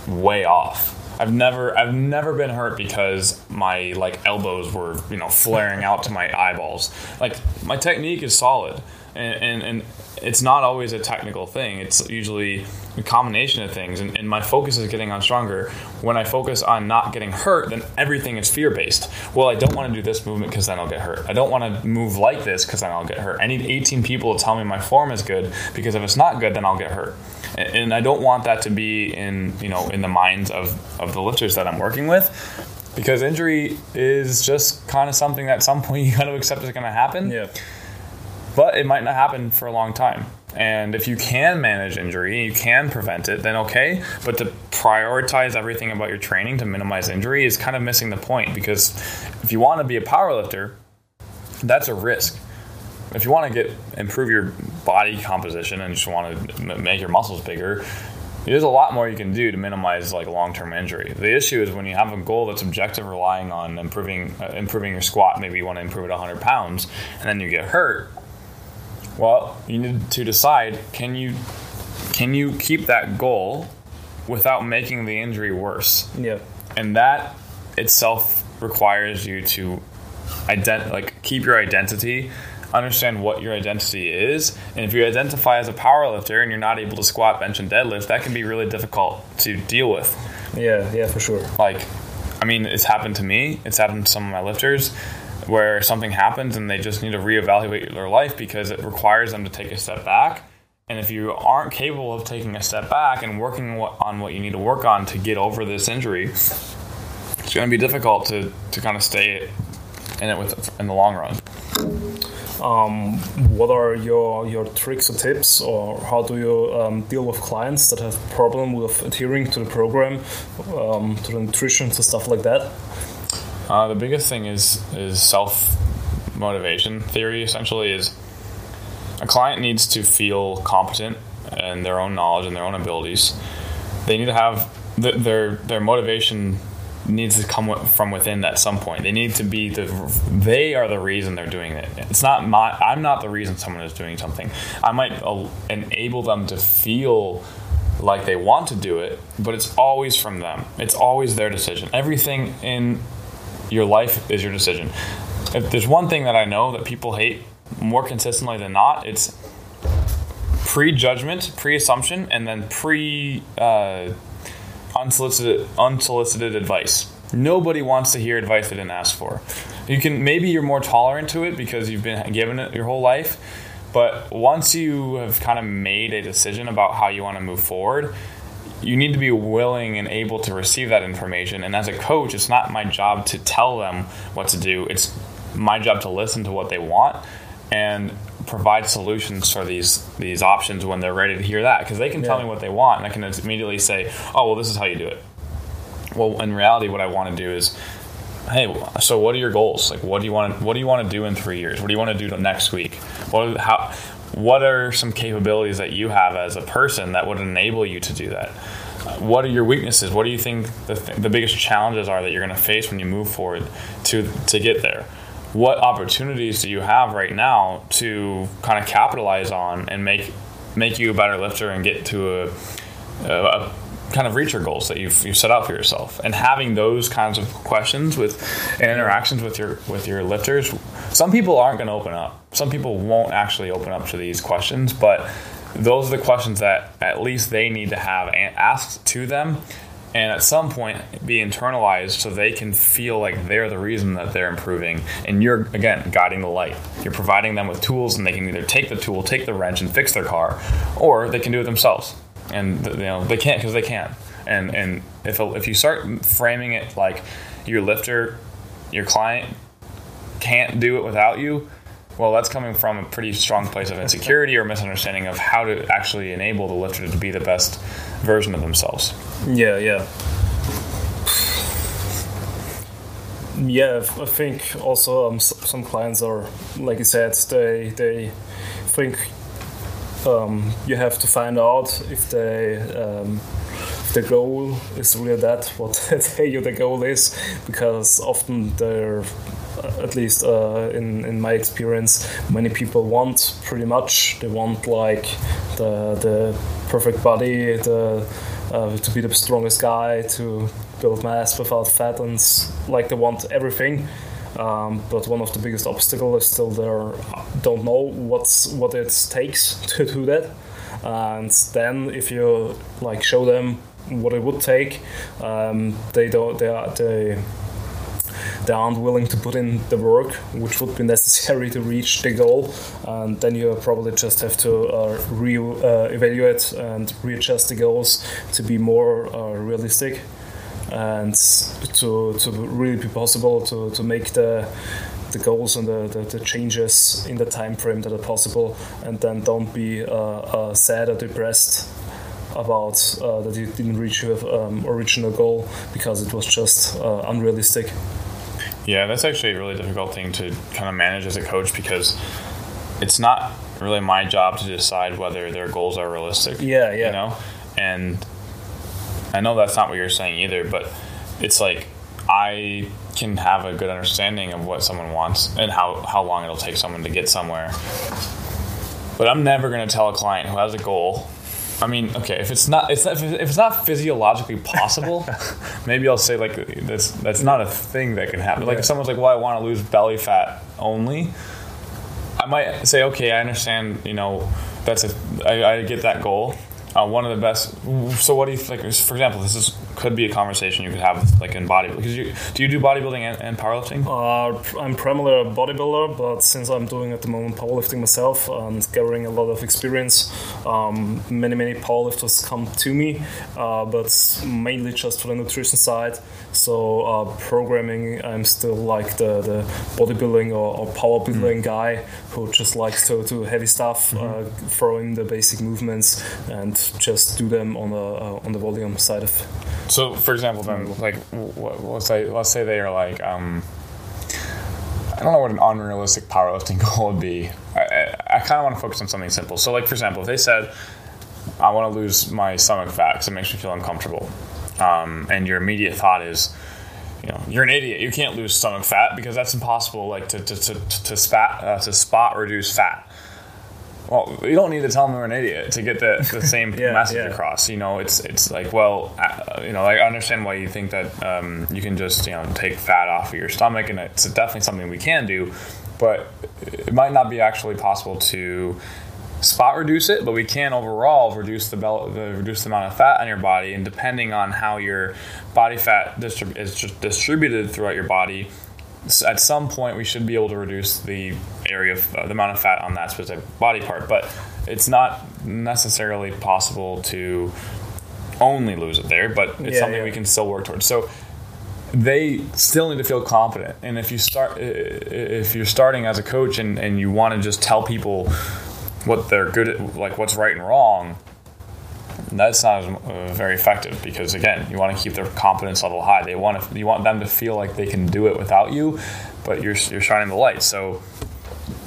S3: way off. I've never I've never been hurt because my like elbows were you know flaring out to my eyeballs. Like my technique is solid, and and, and it's not always a technical thing. It's usually a combination of things, and, and my focus is getting on stronger. When I focus on not getting hurt, then everything is fear based. Well, I don't want to do this movement because then I'll get hurt. I don't want to move like this because then I'll get hurt. I need 18 people to tell me my form is good because if it's not good, then I'll get hurt and and I don't want that to be in you know in the minds of, of the lifters that I'm working with. because injury is just kind of something that at some point you got to accept is going to happen.
S2: Yeah.
S3: But it might not happen for a long time. And if you can manage injury, you can prevent it, then okay. But to prioritize everything about your training to minimize injury is kind of missing the point because if you want to be a powerlifter, that's a risk. If you want to get improve your body composition and just want to make your muscles bigger, there's a lot more you can do to minimize like long-term injury. The issue is when you have a goal that's objective, relying on improving uh, improving your squat. Maybe you want to improve it 100 pounds, and then you get hurt. Well, you need to decide: can you can you keep that goal without making the injury worse?
S2: Yeah.
S3: And that itself requires you to ident- like keep your identity understand what your identity is. And if you identify as a power lifter and you're not able to squat, bench, and deadlift, that can be really difficult to deal with.
S2: Yeah, yeah, for sure.
S3: Like, I mean, it's happened to me, it's happened to some of my lifters where something happens and they just need to reevaluate their life because it requires them to take a step back. And if you aren't capable of taking a step back and working on what you need to work on to get over this injury, it's going to be difficult to, to kind of stay in it with in the long run.
S2: Um, what are your your tricks or tips, or how do you um, deal with clients that have problem with adhering to the program, um, to the nutrition, to stuff like that?
S3: Uh, the biggest thing is is self motivation theory. Essentially, is a client needs to feel competent in their own knowledge and their own abilities. They need to have th- their their motivation needs to come from within at some point. They need to be the they are the reason they're doing it. It's not my I'm not the reason someone is doing something. I might enable them to feel like they want to do it, but it's always from them. It's always their decision. Everything in your life is your decision. If there's one thing that I know that people hate more consistently than not, it's pre-judgment, pre-assumption, and then pre uh, unsolicited unsolicited advice. Nobody wants to hear advice they didn't ask for. You can maybe you're more tolerant to it because you've been given it your whole life, but once you have kind of made a decision about how you want to move forward, you need to be willing and able to receive that information. And as a coach, it's not my job to tell them what to do. It's my job to listen to what they want and provide solutions for these these options when they're ready to hear that because they can tell me what they want and I can immediately say, "Oh, well, this is how you do it." Well, in reality, what I want to do is, hey, so what are your goals? Like, what do you want? To, what do you want to do in three years? What do you want to do next week? What how what are some capabilities that you have as a person that would enable you to do that? What are your weaknesses? What do you think the, th- the biggest challenges are that you're going to face when you move forward to to get there? what opportunities do you have right now to kind of capitalize on and make make you a better lifter and get to a, a, a kind of reach your goals that you've, you've set out for yourself. And having those kinds of questions with and interactions with your with your lifters some people aren't going to open up. Some people won't actually open up to these questions but those are the questions that at least they need to have asked to them and at some point be internalized so they can feel like they're the reason that they're improving. And you're again guiding the light. You're providing them with tools and they can either take the tool take the wrench and fix their car or they can do it themselves and you know they can't because they can't. and and if, if you start framing it like your lifter your client can't do it without you well, that's coming from a pretty strong place of insecurity or misunderstanding of how to actually enable the lifter to be the best version of themselves.
S2: Yeah, yeah. Yeah, I think also um, some clients are, like you said, they they think um, you have to find out if they um, if the goal is really that what they, the goal is, because often they're at least uh, in in my experience, many people want pretty much. They want like the the perfect body, the uh, to be the strongest guy, to build mass without fat, and like they want everything. Um, but one of the biggest obstacles is still there. don't know what's what it takes to do that. And then if you like show them what it would take, um, they don't they are, they they aren't willing to put in the work which would be necessary to reach the goal and then you probably just have to uh, re-evaluate uh, and readjust the goals to be more uh, realistic and to to really be possible to to make the the goals and the, the, the, changes in the time frame that are possible and then don't be uh, uh, sad or depressed about uh, that you didn't reach your um, original goal because it was just uh, unrealistic.
S3: Yeah that's actually a really difficult thing to kind of manage as a coach because it's not really my job to decide whether their goals are realistic
S2: yeah yeah.
S3: you know? And i know that's not what you're saying either but it's like I can have a good understanding of what someone wants and how, how long it'll take someone to get somewhere. But I'm never going to tell a client who has a goal. I mean, okay, if it's not, if it's not physiologically possible, maybe I'll say like that's that's not a thing that can happen. Like if someone's like, "Well, I want to lose belly fat only," I might say, "Okay, I understand. You know, that's a I, I get that goal, uh, one of the best. So, what do you think? For example, this is could be a conversation you could have like in bodybuilding. Because you do you do bodybuilding and, and powerlifting?
S2: Uh, I'm primarily a bodybuilder, but since I'm doing at the moment powerlifting myself and gathering a lot of experience, um, many many powerlifters come to me, uh, but mainly just for the nutrition side. So uh, programming, I'm still like the, the bodybuilding or, or power building mm. guy who just likes to do heavy stuff, mm-hmm. Uh, throw in the basic movements and just do them on the uh, on the volume side of.
S3: So, for example, then, like, let's say let's say they are like, um, I don't know what an unrealistic powerlifting goal would be. I, I, I kind of want to focus on something simple. So, like, for example, if they said, I want to lose my stomach fat because it makes me feel uncomfortable, um, and your immediate thought is, you know, you're an idiot. You can't lose stomach fat because that's impossible. Like to to to, to, spat, uh, to spot reduce fat well, you don't need to tell them they're an idiot to get the, the same yeah, message yeah. across. You know, it's it's like, well, uh, you know, I understand why you think that um, you can just you know take fat off of your stomach, and it's definitely something we can do, but it might not be actually possible to spot reduce it, but we can overall reduce the, the reduce the amount of fat on your body, and depending on how your body fat distrib- is distributed throughout your body at some point we should be able to reduce the area of uh, the amount of fat on that specific body part but it's not necessarily possible to only lose it there but it's yeah, something yeah. we can still work towards so they still need to feel confident and if you start if you're starting as a coach and, and you want to just tell people what they're good at like what's right and wrong that's not uh, very effective because again, you want to keep their confidence level high. They want to, you want them to feel like they can do it without you, but you're you're shining the light. So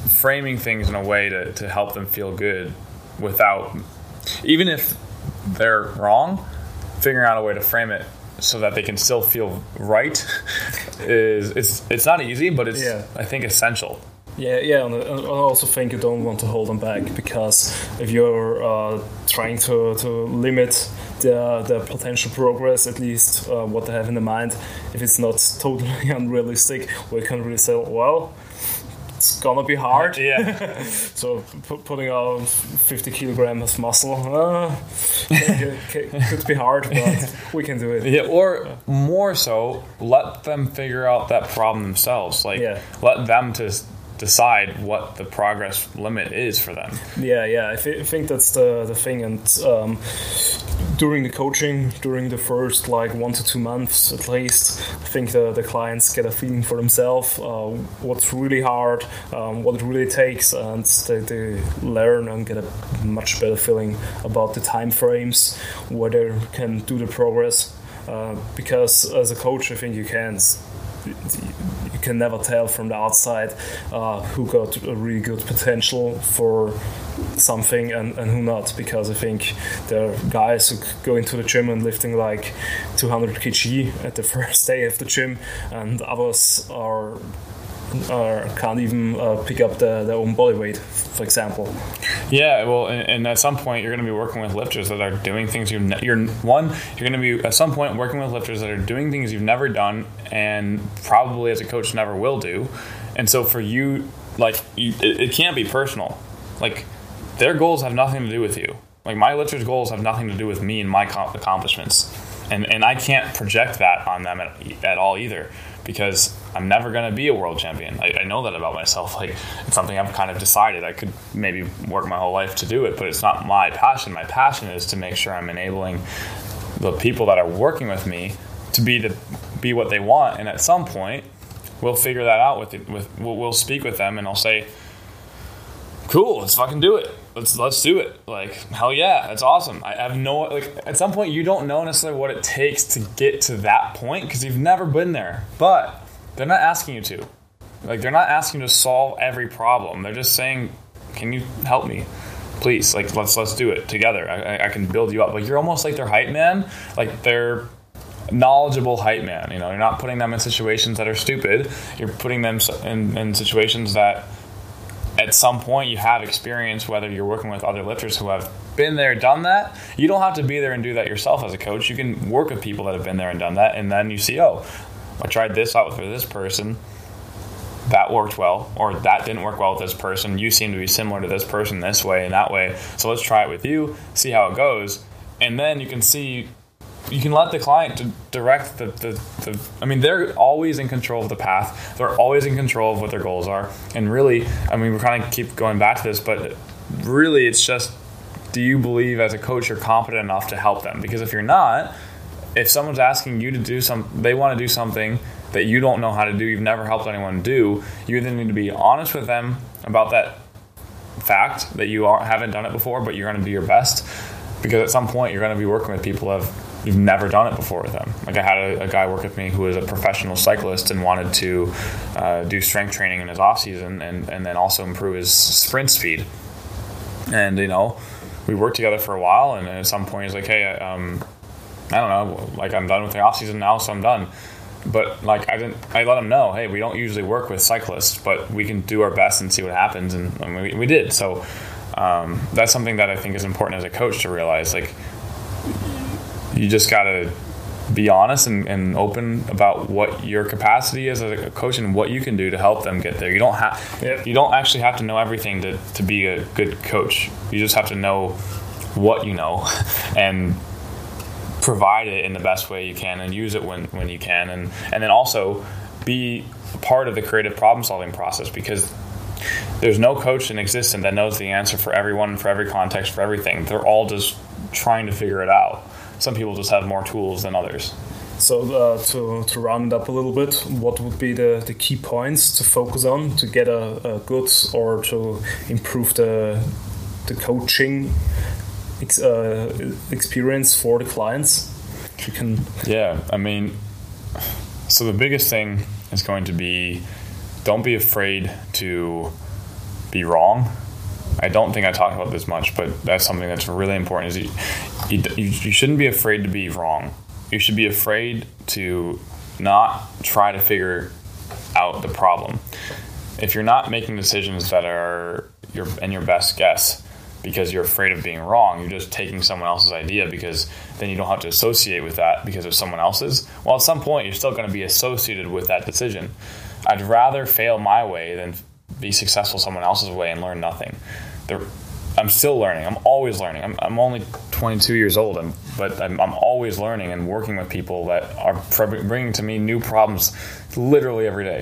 S3: framing things in a way to, to help them feel good without even if they're wrong, figuring out a way to frame it so that they can still feel right is it's it's not easy, but it's yeah. I think essential.
S2: Yeah, yeah, and I also think you don't want to hold them back because if you're uh, trying to, to limit their, the potential progress, at least uh, what they have in the mind, if it's not totally unrealistic, we can really say, well, it's gonna be hard.
S3: Yeah.
S2: so putting on 50 kilograms of muscle uh, could be hard, but we can do it.
S3: Yeah. Or more so, let them figure out that problem themselves. Like, yeah. let them to decide what the progress limit is for them.
S2: Yeah, yeah, I, th- I think that's the the thing, and um, during the coaching, during the first like one to two months at least, I think the, the clients get a feeling for themselves uh, what's really hard, um, what it really takes, and they, they learn and get a much better feeling about the time frames, where they can do the progress. Uh, because as a coach, I think you can can never tell from the outside uh, who got a really good potential for something and, and who not because I think there are guys who go into the gym and lifting like 200 kg at the first day of the gym and others are or can't even uh, pick up the, their own body weight, for example.
S3: Yeah, well, and, and at some point you're going to be working with lifters that are doing things you've ne- you're one you're going to be at some point working with lifters that are doing things you've never done and probably as a coach never will do, and so for you, like you, it, it can't be personal, like their goals have nothing to do with you. Like my lifters' goals have nothing to do with me and my accomplishments, and and I can't project that on them at, at all either because I'm never going to be a world champion. I, I, know that about myself. Like it's something I've kind of decided. I could maybe work my whole life to do it, but it's not my passion. My passion is to make sure I'm enabling the people that are working with me to be the be what they want, and at some point, we'll figure that out with it. With we'll, we'll speak with them, and I'll say, "Cool, let's fucking do it. Let's let's do it. Like hell yeah, that's awesome." I have no like at some point you don't know necessarily what it takes to get to that point because you've never been there, but they're not asking you to. Like they're not asking you to solve every problem. They're just saying, "Can you help me?" Please, like let's let's do it together. I, I can build you up. Like you're almost like their hype man. Like they're knowledgeable hype man. You know, you're not putting them in situations that are stupid. You're putting them in, in situations that at some point you have experience, whether you're working with other lifters who have been there, done that. You don't have to be there and do that yourself as a coach. You can work with people that have been there and done that, and then you see, oh, I tried this out with this person that worked well or that didn't work well with this person you seem to be similar to this person this way and that way so let's try it with you see how it goes and then you can see you can let the client direct the, the, the, i mean they're always in control of the path. They're always in control of what their goals are. And really i mean we're kind of keep going back to this but really it's just do you believe as a coach you're competent enough to help them? Because if you're not if someone's asking you to do some they want to do something that you don't know how to do, you've never helped anyone do, you either need to be honest with them about that fact that you haven't done it before, but you're going to do your best. Because at some point, you're going to be working with people who have you've never done it before with them. Like I had a, a, guy work with me who was a professional cyclist and wanted to uh, do strength training in his off season and, and then also improve his sprint speed. And you know, we worked together for a while, and at some point he's like, "Hey, um, I don't know, like I'm done with the off season now, so I'm done." but like I didn't, I let him know, hey, we don't usually work with cyclists, but we can do our best and see what happens, and, and we, we did. So um, that's something that I think is important as a coach to realize. Like you just gotta be honest and, and open about what your capacity is as a coach and what you can do to help them get there. You don't have yep. you don't actually have to know everything to, to be a good coach. You just have to know what you know and provide it in the best way you can and use it when, when you can and, and then also be part of the creative problem solving process because there's no coach in existence that knows the answer for everyone for every context for everything they're all just trying to figure it out some people just have more tools than others
S2: so uh, to, to round it up a little bit what would be the, the key points to focus on to get a, a good or to improve the the coaching ex uh, experience for the clients? You can.
S3: Yeah, I mean, so the biggest thing is going to be don't be afraid to be wrong. I don't think I talk about this much, but that's something that's really important. Is you, you, you shouldn't be afraid to be wrong. You should be afraid to not try to figure out the problem. If you're not making decisions that are your and your best guess, because you're afraid of being wrong. You're just taking someone else's idea because then you don't have to associate with that because of someone else's. Well, at some point, you're still going to be associated with that decision. I'd rather fail my way than be successful someone else's way and learn nothing. I'm still learning. I'm always learning. I'm, I'm only 22 years old, I'm, but I'm, I'm, always learning and working with people that are bringing to me new problems literally every day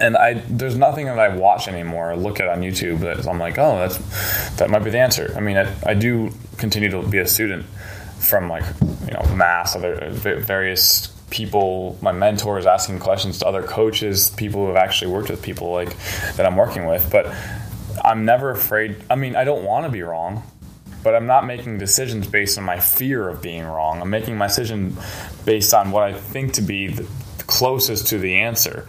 S3: and I there's nothing that I watch anymore or look at on YouTube that I'm like, oh, that's that might be the answer. I mean, I, I do continue to be a student from like you know mass other various people, my mentors asking questions to other coaches, people who have actually worked with people like that I'm working with, but I'm never afraid. I mean, I don't want to be wrong, but I'm not making decisions based on my fear of being wrong. I'm making my decision based on what I think to be the closest to the answer.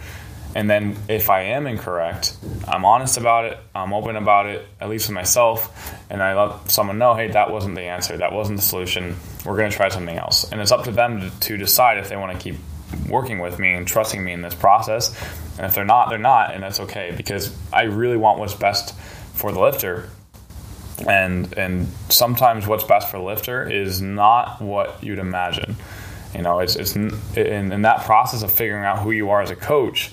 S3: And then if I am incorrect, I'm honest about it, I'm open about it, at least with myself, and I let someone know, hey, that wasn't the answer, that wasn't the solution, we're going to try something else. And it's up to them to, to decide if they want to keep working with me and trusting me in this process. And if they're not, they're not, and that's okay because I really want what's best for the lifter. And and sometimes what's best for the lifter is not what you'd imagine. You know, it's it's in, in that process of figuring out who you are as a coach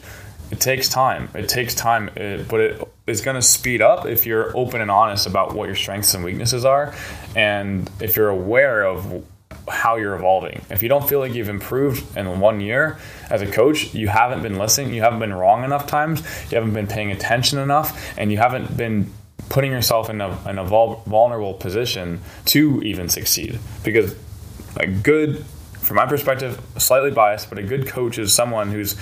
S3: it takes time. It takes time, it, but it is going to speed up if you're open and honest about what your strengths and weaknesses are, and if you're aware of how you're evolving. If you don't feel like you've improved in one year as a coach, you haven't been listening, you haven't been wrong enough times, you haven't been paying attention enough, and you haven't been putting yourself in a, in a vulnerable position to even succeed. Because a good from my perspective, slightly biased, but a good coach is someone who's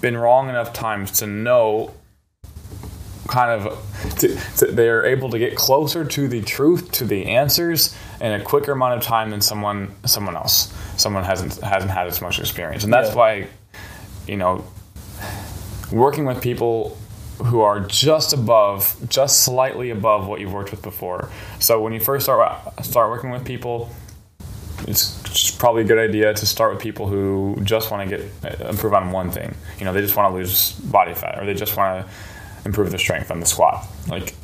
S3: been wrong enough times to know kind of to, to, they're able to get closer to the truth to the answers in a quicker amount of time than someone someone else someone hasn't hasn't had as much experience and that's
S2: Yeah.
S3: why you know working with people who are just above just slightly above what you've worked with before so when you first start start working with people it's probably a good idea to start with people who just want to get improve on one thing. You know, they just want to lose body fat, or they just want to improve their strength on the squat. Like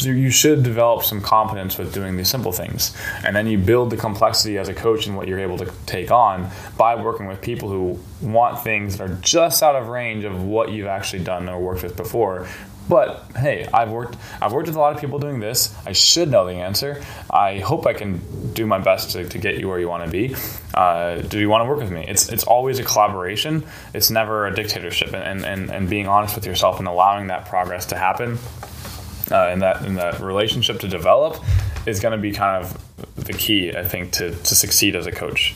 S3: you you should develop some competence with doing these simple things, and then you build the complexity as a coach and what you're able to take on by working with people who want things that are just out of range of what you've actually done or worked with before. But hey, I've worked I've worked with a lot of people doing this. I should know the answer. I hope I can do my best to, to get you where you want to be. Uh, do you want to work with me? It's it's always a collaboration. It's never a dictatorship. And, and, and being honest with yourself and allowing that progress to happen uh, and that and that relationship to develop is going to be kind of the key, I think, to, to succeed as a coach.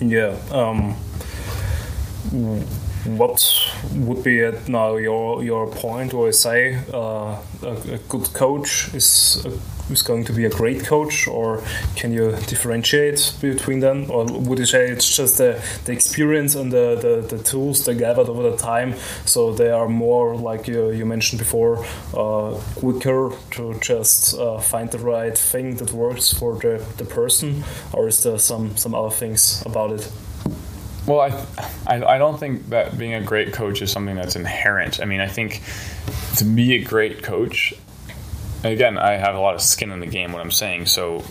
S2: Yeah. Um, what would be at now your your point you say uh, a, a good coach is is going to be a great coach, or can you differentiate between them, or would you say it's just the, the experience and the, the, the tools they gathered over the time, so they are more like you, you mentioned before, uh, quicker to just uh, find the right thing that works for the, the person, or is there some some other things about it?
S3: Well, I, I, I don't think that being a great coach is something that's inherent. I mean, I think to be a great coach, again, I have a lot of skin in the game. What I'm saying, so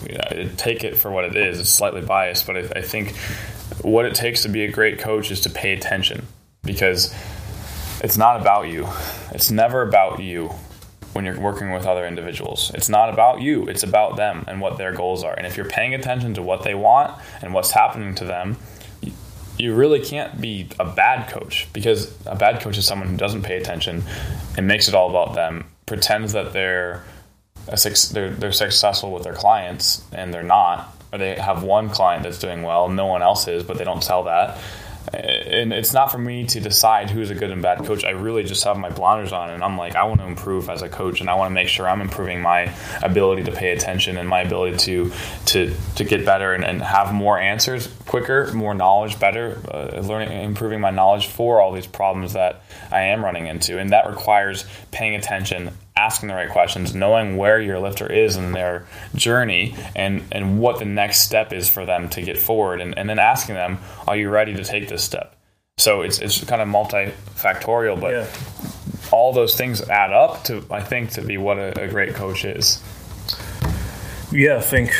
S3: take it for what it is. It's slightly biased, but I, I think what it takes to be a great coach is to pay attention because it's not about you. It's never about you when you're working with other individuals. It's not about you. It's about them and what their goals are. And if you're paying attention to what they want and what's happening to them, you really can't be a bad coach because a bad coach is someone who doesn't pay attention and makes it all about them, pretends that they're suc- they're, they're successful with their clients and they're not, or they have one client that's doing well, no one else is, but they don't tell that. And it's not for me to decide who's a good and bad coach. I really just have my blinders on, and I'm like, I want to improve as a coach, and I want to make sure I'm improving my ability to pay attention and my ability to to to get better and, and have more answers quicker, more knowledge better, uh, learning, improving my knowledge for all these problems that I am running into, and that requires paying attention, asking the right questions, knowing where your lifter is in their journey, and and what the next step is for them to get forward, and, and then asking them, are you ready to take this step? So it's it's kind of multifactorial, but
S2: Yeah.
S3: all those things add up to I think to be what a, a great coach is.
S2: Yeah, I think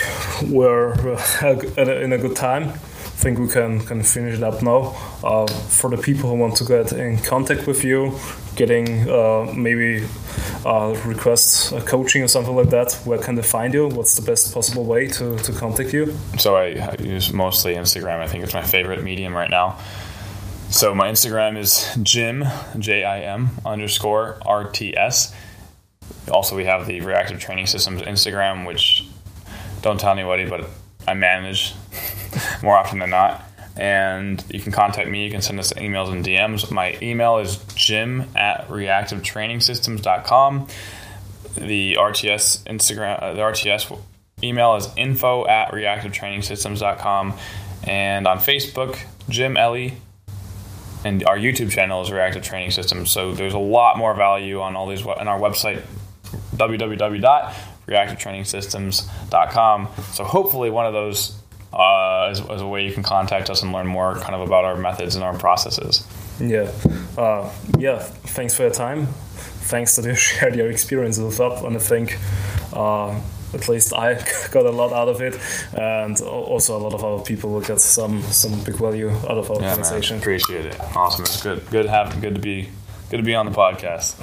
S2: we're uh, in a good time. Think we can, can finish it up now. Uh, for the people who want to get in contact with you, getting uh, maybe uh, request uh, coaching or something like that, where can they find you? What's the best possible way to, to contact you?
S3: So I, I use mostly Instagram. I think it's my favorite medium right now. So my Instagram is Jim J I M underscore R T S. Also, we have the Reactive Training Systems Instagram, which don't tell anybody, but I manage more often than not. And you can contact me. You can send us emails and DMs. My email is jim at reactivetrainingsystems.com. The RTS Instagram, uh, the RTS email is info at reactivetrainingsystems.com. And on Facebook, Jim Ellie. And our YouTube channel is Reactive Training Systems. So there's a lot more value on all these on our website, www.reactivetrainingsystems.com. So hopefully one of those uh, is, is a way you can contact us and learn more kind of about our methods and our processes.
S2: Yeah, uh, yeah. Thanks for your time. Thanks that you shared your experience with us, and I think uh, at least I got a lot out of it, and also a lot of other people will get some some big value out of our
S3: Yeah, man,
S2: conversation.
S3: appreciate it. Awesome. It's good. Good have good to be good to be on the podcast.